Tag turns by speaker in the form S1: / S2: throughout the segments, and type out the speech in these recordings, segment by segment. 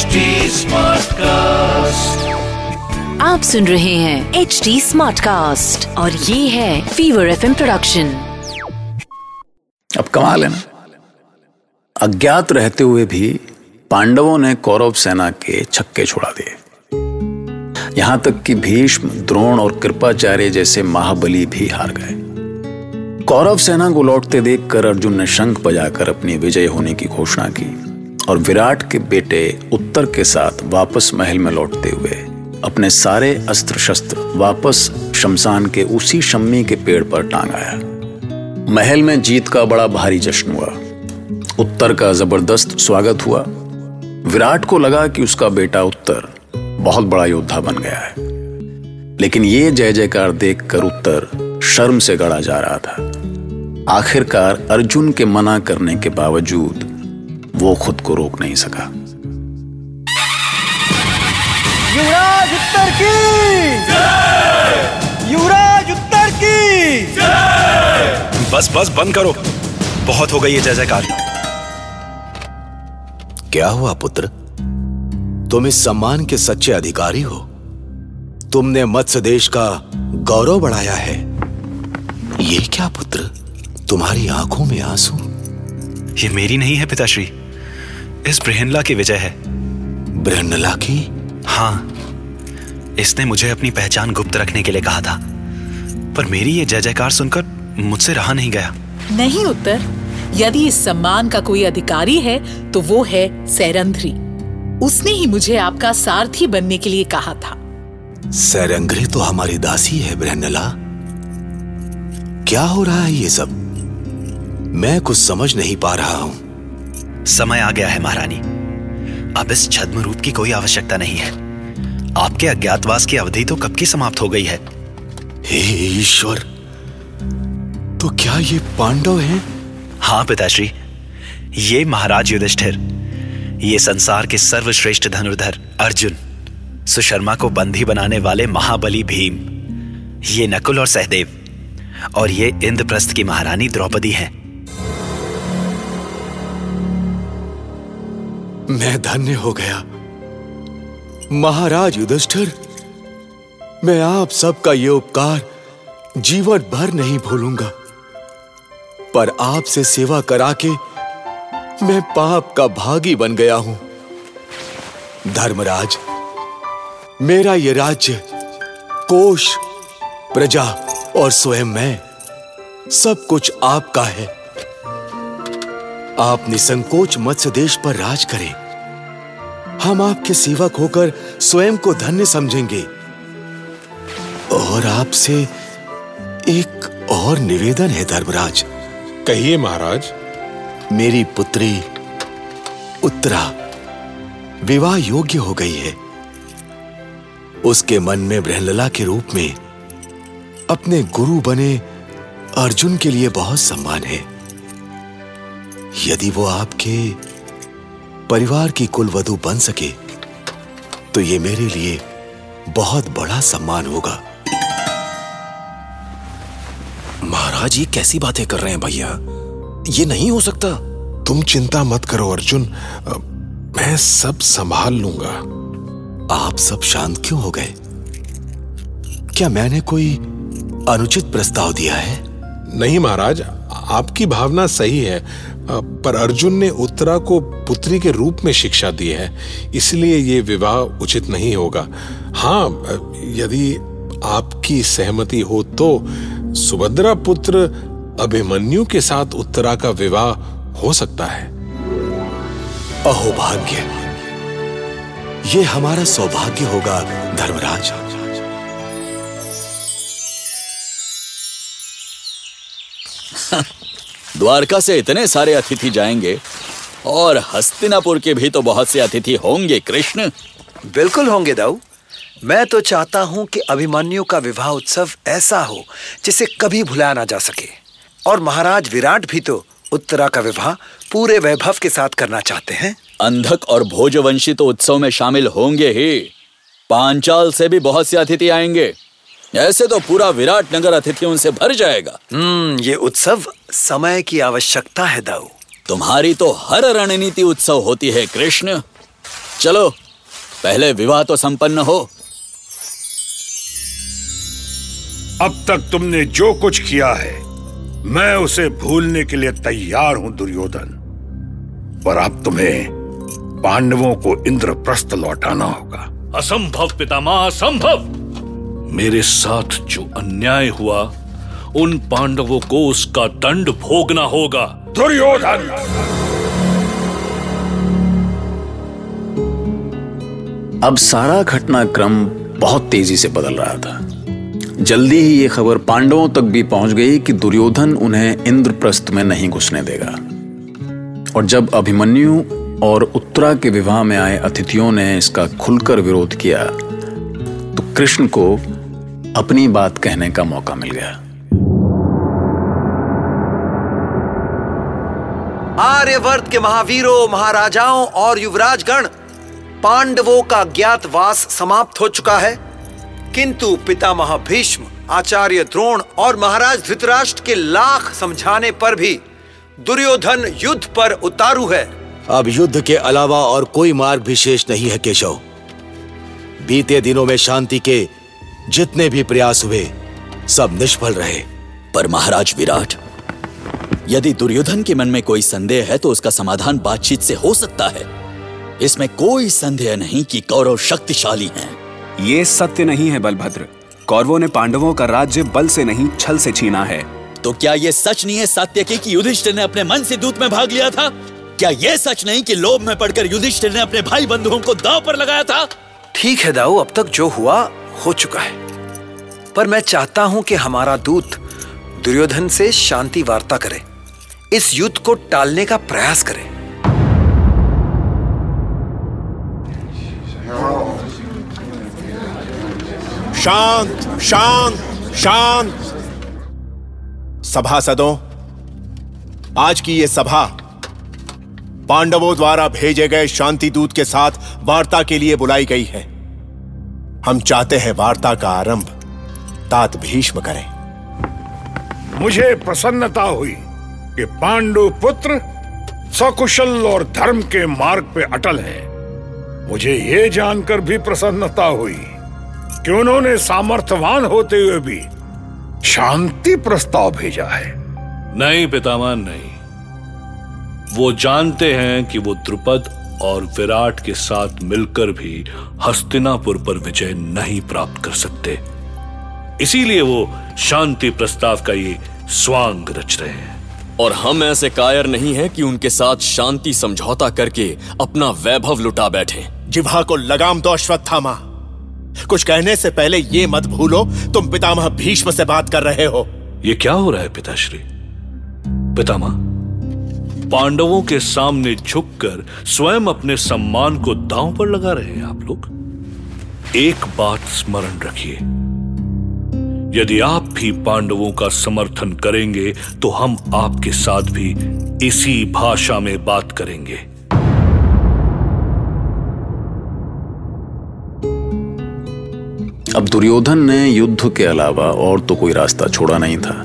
S1: HD Smartcast.
S2: आप सुन रहे हैं एच डी स्मार्ट कास्ट और ये है फीवर एफ़ प्रोडक्शन
S3: अब कमाल है ना। अज्ञात रहते हुए भी पांडवों ने कौरव सेना के छक्के छुड़ा दिए। यहाँ तक कि भीष्म द्रोण और कृपाचार्य जैसे महाबली भी हार गए। कौरव सेना को लौटते देखकर अर्जुन ने शंख बजाकर अपनी विजय होने की घोषणा की। और विराट के बेटे उत्तर के साथ वापस महल में लौटते हुए अपने सारे अस्त्र शस्त्र वापस शमशान के उसी शम्मी के पेड़ पर टांग आया। महल में जीत का बड़ा भारी जश्न हुआ। उत्तर का ज़बरदस्त स्वागत हुआ। विराट को लगा कि उसका बेटा उत्तर बहुत बड़ा योद्धा बन गया है। लेकिन ये जय जयकार देखकर उत्तर शर्म से गड़ा जा रहा था। आखिरकार अर्जुन के मना करने के बावजूद वो खुद को रोक नहीं सका।
S4: युवराज उत्तर की। युवराज उत्तर की।
S5: बस बस बंद करो। बहुत हो गई ये जय जयकार
S6: क्या हुआ पुत्र? तुम इस सम्मान के सच्चे अधिकारी हो। तुमने मत्स्य देश का गौरव बढ़ाया है। ये क्या पुत्र? तुम्हारी आँखों में आँसू।
S5: ये मेरी नहीं है पिताश्री। इस ब्रहनला की विजय है।
S6: ब्रहनला की?
S5: हाँ। इसने मुझे अपनी पहचान गुप्त रखने के लिए कहा था। पर मेरी ये जय जयकार सुनकर मुझसे रहा नहीं गया।
S7: नहीं उत्तर। यदि इस सम्मान का कोई अधिकारी है तो वो है सैरंध्री। उसने ही मुझे आपका सारथी बनने के लिए कहा था।
S6: सैरंगरी तो हमारी दासी है ब्रहनला क्या हो रहा है ये सब? मैं कुछ समझ नहीं पा रहा हूँ।
S5: समय आ गया है महारानी। अब इस छद्म रूप की कोई आवश्यकता नहीं है। आपके अज्ञातवास की अवधि तो कब की समाप्त हो गई है?
S6: हे ईश्वर तो क्या ये पांडव हैं?
S5: हाँ पिताश्री ये महाराज युधिष्ठिर ये संसार के सर्वश्रेष्ठ धनुर्धर अर्जुन सुशर्मा को बंदी बनाने वाले महाबली भीम ये नकुल और सहदेव और ये इंद्रप्रस्थ की महारानी द्रौपदी हैं।
S6: मैं धन्य हो गया। महाराज युधिष्ठिर, मैं आप सबका ये उपकार जीवन भर नहीं भूलूँगा। पर आपसे सेवा करा के मैं पाप का भागी बन गया हूँ। धर्मराज, मेरा ये राज्य, कोष, प्रजा और स्वयं मैं सब कुछ आपका है। आप निसंकोच मत्स्य देश पर राज करें। हम आपके सेवक होकर स्वयं को धन्य समझेंगे। और आपसे एक और निवेदन है धर्मराज।
S8: कहिए महाराज।
S6: मेरी पुत्री उत्तरा विवाह योग्य हो गई है। उसके मन में ब्रहलला के रूप में अपने गुरु बने अर्जुन के लिए बहुत सम्मान है। यदि वो आपके परिवार की कुलवधु बन सके तो ये मेरे लिए बहुत बड़ा सम्मान होगा।
S9: महाराज ये कैसी बातें कर रहे हैं भैया? ये नहीं हो सकता।
S8: तुम चिंता मत करो अर्जुन। मैं सब संभाल लूँगा।
S6: आप सब शांत क्यों हो गए? क्या मैंने कोई अनुचित प्रस्ताव दिया है?
S8: नहीं महाराज आपकी भावना सही है। पर अर्जुन ने उत्तरा को पुत्री के रूप में शिक्षा दी है इसलिए ये विवाह उचित नहीं होगा। हाँ यदि आपकी सहमति हो तो सुभद्रा पुत्र अभिमन्यु के साथ उत्तरा का विवाह हो सकता है।
S6: अहो भाग्य ये हमारा सौभाग्य होगा धर्मराज।
S10: द्वारका से इतने सारे अतिथि जाएँगे और हस्तिनापुर के भी तो बहुत से अतिथि होंगे कृष्ण।
S11: बिल्कुल होंगे दाऊ। मैं तो चाहता हूँ कि अभिमन्यु का विवाह उत्सव ऐसा हो जिसे कभी भुलाया ना जा सके। और महाराज विराट भी तो उत्तरा का विवाह पूरे वैभव के साथ करना चाहते हैं।
S10: अंधक और भोजवंशी तो उत्सव में शामिल होंगे ही। पांचाल से भी बहुत से अतिथि आएँगे। ऐसे तो पूरा विराट नगर अतिथियों से भर जाएगा।
S11: हम्म ये उत्सव समय की आवश्यकता है दाऊ।
S10: तुम्हारी तो हर रणनीति उत्सव होती है कृष्ण। चलो पहले विवाह तो संपन्न हो।
S1: अब तक तुमने जो कुछ किया है मैं उसे भूलने के लिए तैयार हूँ दुर्योधन। पर अब तुम्हें पांडवों को इंद्रप्रस्थ लौटाना होगा।
S12: असंभव पितामह असंभव! मेरे साथ जो अन्याय हुआ उन पांडवों को उसका दंड भोगना होगा।
S1: दुर्योधन!
S3: अब सारा घटनाक्रम बहुत तेज़ी से बदल रहा था। जल्दी ही ये खबर पांडवों तक भी पहुँच गई कि दुर्योधन उन्हें इंद्रप्रस्थ में नहीं घुसने देगा। और जब अभिमन्यु और उत्तरा के विवाह में आए अतिथियों ने इसका खुलकर विरोध किया तो कृष्ण को अपनी बात कहने का मौका मिल गया।
S11: आर्यवर्त के महावीरों महाराजाओं और युवराजगण पांडवों का ज्ञातवास समाप्त हो चुका है। किंतु पितामह भीष्म आचार्य द्रोण और महाराज धृतराष्ट्र के लाख समझाने पर भी दुर्योधन युद्ध पर उतारू है।
S6: अब युद्ध के अलावा और कोई मार्ग भी शेष नहीं है केशव। बीते दिनों में शांति के जितने भी प्रयास हुए सब निष्फल रहे।
S10: पर महाराज विराट यदि दुर्योधन के मन में कोई संदेह है तो उसका समाधान बातचीत से हो सकता है। इसमें कोई संदेह नहीं कि कौरव शक्तिशाली हैं।
S13: ये सत्य नहीं है बलभद्र। कौरवों ने पांडवों का राज्य बल से नहीं छल से छीना है।
S10: तो क्या ये सच नहीं है सात्यकी कि युधिष्ठिर ने अपने मन से दूत में भाग लिया था? क्या यह सच नहीं कि लोभ में पड़कर युधिष्ठिर ने अपने भाई बंधुओं को दाव पर लगाया था?
S11: ठीक है दाऊ अब तक जो हुआ हो चुका है। पर मैं चाहता हूँ कि हमारा दूत दुर्योधन से शांति वार्ता करे। इस युद्ध को टालने का प्रयास करें।
S14: शांत शांत शांत। सभासदों आज की ये सभा पांडवों द्वारा भेजे गए शांति दूत के साथ वार्ता के लिए बुलाई गई है। हम चाहते हैं वार्ता का आरंभ तात भीष्म करें।
S1: मुझे प्रसन्नता हुई। कि पांडु पुत्र सकुशल और धर्म के मार्ग पे अटल हैं। मुझे ये जानकर भी प्रसन्नता हुई कि उन्होंने सामर्थ्यवान होते हुए भी शांति प्रस्ताव भेजा है।
S12: नहीं, पितामह, नहीं। वो जानते हैं कि वो द्रुपद और विराट के साथ मिलकर भी हस्तिनापुर पर विजय नहीं प्राप्त कर सकते। इसीलिए वो शांति प्रस्ताव का ये स्वांग रच रहे हैं।
S9: और हम ऐसे कायर नहीं हैं कि उनके साथ शांति समझौता करके अपना वैभव लुटा बैठे।
S14: जिभा को लगाम दो अश्वत्थामा कुछ कहने से पहले ये मत भूलो तुम पितामह भीष्म से बात कर रहे हो।
S12: ये क्या हो रहा है पिताश्री? पितामह पांडवों के सामने झुककर स्वयं अपने सम्मान को दांव पर लगा रहे हैं आप लोग। एक बात स्मरण रखिए यदि आप भी पांडवों का समर्थन करेंगे तो हम आपके साथ भी इसी भाषा में बात करेंगे।
S3: अब दुर्योधन ने युद्ध के अलावा और तो कोई रास्ता छोड़ा नहीं था।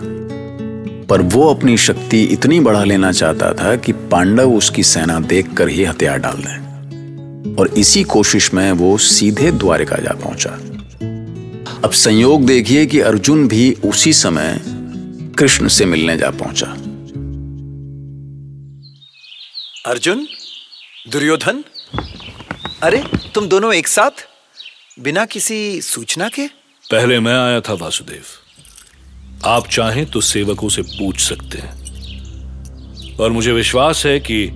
S3: पर वो अपनी शक्ति इतनी बढ़ा लेना चाहता था कि पांडव उसकी सेना देखकर ही हथियार डाल दें। और इसी कोशिश में वो सीधे द्वारिका जा पहुँचा। अब संयोग देखिए कि अर्जुन भी उसी समय कृष्ण से मिलने जा पहुँचा।
S11: अर्जुन दुर्योधन अरे तुम दोनों एक साथ? बिना किसी सूचना के?
S12: पहले मैं आया था वासुदेव। आप चाहें तो सेवकों से पूछ सकते हैं। और मुझे विश्वास है कि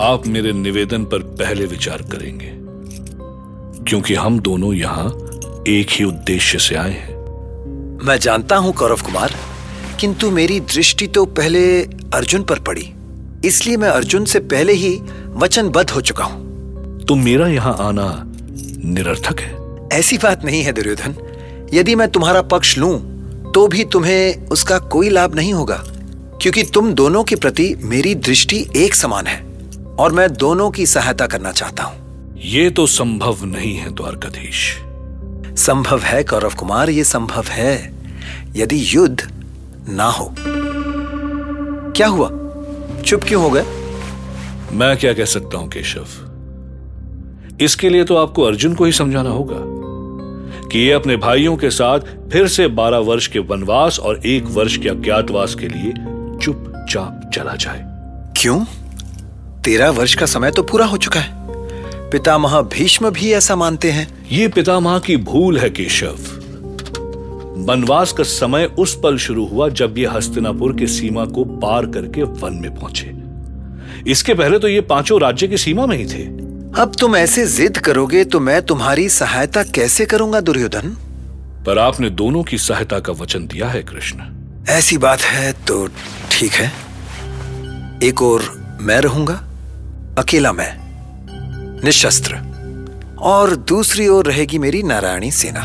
S12: आप मेरे निवेदन पर पहले विचार करेंगे। क्योंकि हम दोनों यहाँ एक ही उद्देश्य से आए हैं।
S11: मैं जानता हूँ कौरव कुमार किंतु मेरी दृष्टि तो पहले अर्जुन पर पड़ी। इसलिए मैं अर्जुन से पहले ही वचनबद्ध हो चुका हूँ।
S12: तो मेरा यहाँ आना निरर्थक है।
S11: ऐसी बात नहीं है दुर्योधन। यदि मैं तुम्हारा पक्ष लूँ तो भी तुम्हें उसका कोई लाभ नहीं होगा क्योंकि तुम दोनों के प्रति मेरी दृष्टि एक समान है और मैं दोनों की सहायता करना चाहता हूँ।
S12: ये तो संभव नहीं है द्वारकाधीश।
S11: संभव है कौरव कुमार ये संभव है यदि युद्ध ना हो। क्या हुआ? चुप क्यों हो गए?
S12: मैं क्या कह सकता हूँ केशव? इसके लिए तो आपको अर्जुन को ही समझाना होगा कि ये अपने भाइयों के साथ फिर से बारह वर्ष के वनवास और एक वर्ष के अज्ञातवास के लिए चुपचाप चला जाए।
S11: क्यों? तेरह वर्ष का समय तो पूरा हो चुका है। पितामह भीष्म भी ऐसा मानते हैं?
S12: ये पितामह की भूल है केशव। वनवास का समय उस पल शुरू हुआ जब ये हस्तिनापुर की सीमा को पार करके वन में पहुँचे। इसके पहले तो ये पाँचों राज्य की सीमा में ही थे।
S11: अब तुम ऐसे जिद करोगे तो मैं तुम्हारी सहायता कैसे करूँगा दुर्योधन?
S12: पर आपने दोनों की सहायता का वचन दिया है कृष्ण।
S11: ऐसी बात है तो ठीक है। एक और मैं रहूँगा अकेला मैं। निशस्त्र। और दूसरी ओर रहेगी मेरी नारायणी सेना।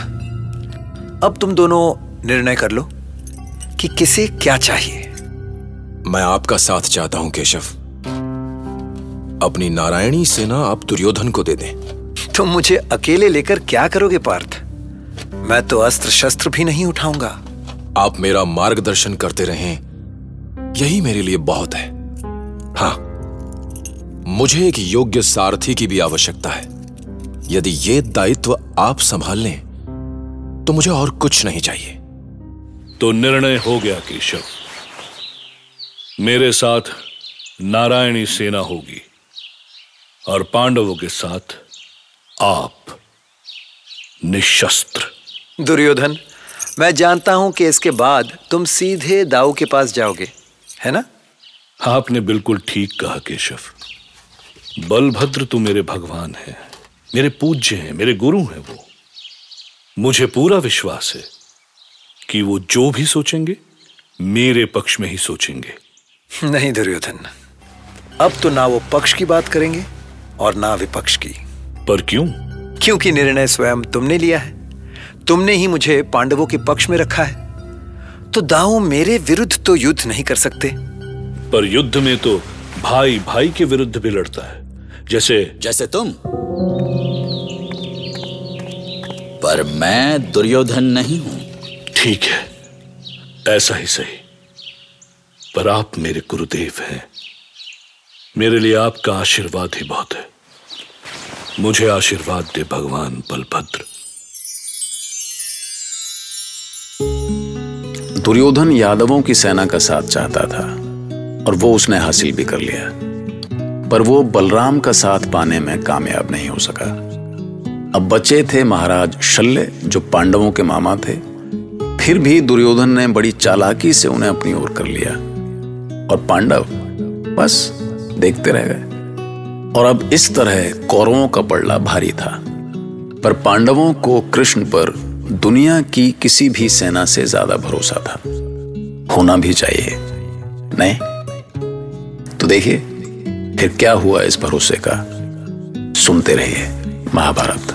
S11: अब तुम दोनों निर्णय कर लो कि किसे क्या चाहिए।
S6: मैं आपका साथ चाहता हूँ केशव। अपनी नारायणी सेना आप दुर्योधन को दे दें।
S11: तुम मुझे अकेले लेकर क्या करोगे पार्थ? मैं तो अस्त्र शस्त्र भी नहीं उठाऊँगा।
S6: आप मेरा मार्गदर्शन करते रहें। यही मेरे लिए बहुत है। मुझे एक योग्य सारथी की भी आवश्यकता है। यदि ये दायित्व आप संभाल लें तो मुझे और कुछ नहीं चाहिए।
S12: तो निर्णय हो गया केशव। मेरे साथ नारायणी सेना होगी और पांडवों के साथ आप निशस्त्र।
S11: दुर्योधन मैं जानता हूँ कि इसके बाद तुम सीधे दाऊ के पास जाओगे है ना?
S12: आपने बिल्कुल ठीक कहा केशव। बलभद्र तू मेरे भगवान है मेरे पूज्य हैं मेरे गुरु हैं वो। मुझे पूरा विश्वास है कि वो जो भी सोचेंगे मेरे पक्ष में ही सोचेंगे।
S11: नहीं दुर्योधन अब तो ना वो पक्ष की बात करेंगे और ना विपक्ष की।
S12: पर क्यों?
S11: क्योंकि निर्णय स्वयं तुमने लिया है। तुमने ही मुझे पांडवों के पक्ष में रखा है। तो दाऊ मेरे विरुद्ध तो युद्ध नहीं कर सकते।
S12: पर युद्ध में तो भाई भाई के विरुद्ध भी लड़ता है। जैसे
S10: जैसे तुम। पर मैं दुर्योधन नहीं हूँ।
S12: ठीक है ऐसा ही सही। पर आप मेरे गुरुदेव हैं। मेरे लिए आपका आशीर्वाद ही बहुत है। मुझे आशीर्वाद दे भगवान बलभद्र।
S3: दुर्योधन यादवों की सेना का साथ चाहता था और वो उसने हासिल भी कर लिया। पर वो बलराम का साथ पाने में कामयाब नहीं हो सका। अब बचे थे महाराज शल्य, जो पांडवों के मामा थे। फिर भी दुर्योधन ने बड़ी चालाकी से उन्हें अपनी ओर कर लिया। और पांडव बस देखते रह गए। और अब इस तरह कौरवों का पड़ला भारी था। पर पांडवों को कृष्ण पर दुनिया की किसी भी सेना से ज़्यादा भरोसा था। होना भी चाहिए। नहीं? तो देखिए फिर क्या हुआ इस भरोसे का? सुनते रहिए महाभारत।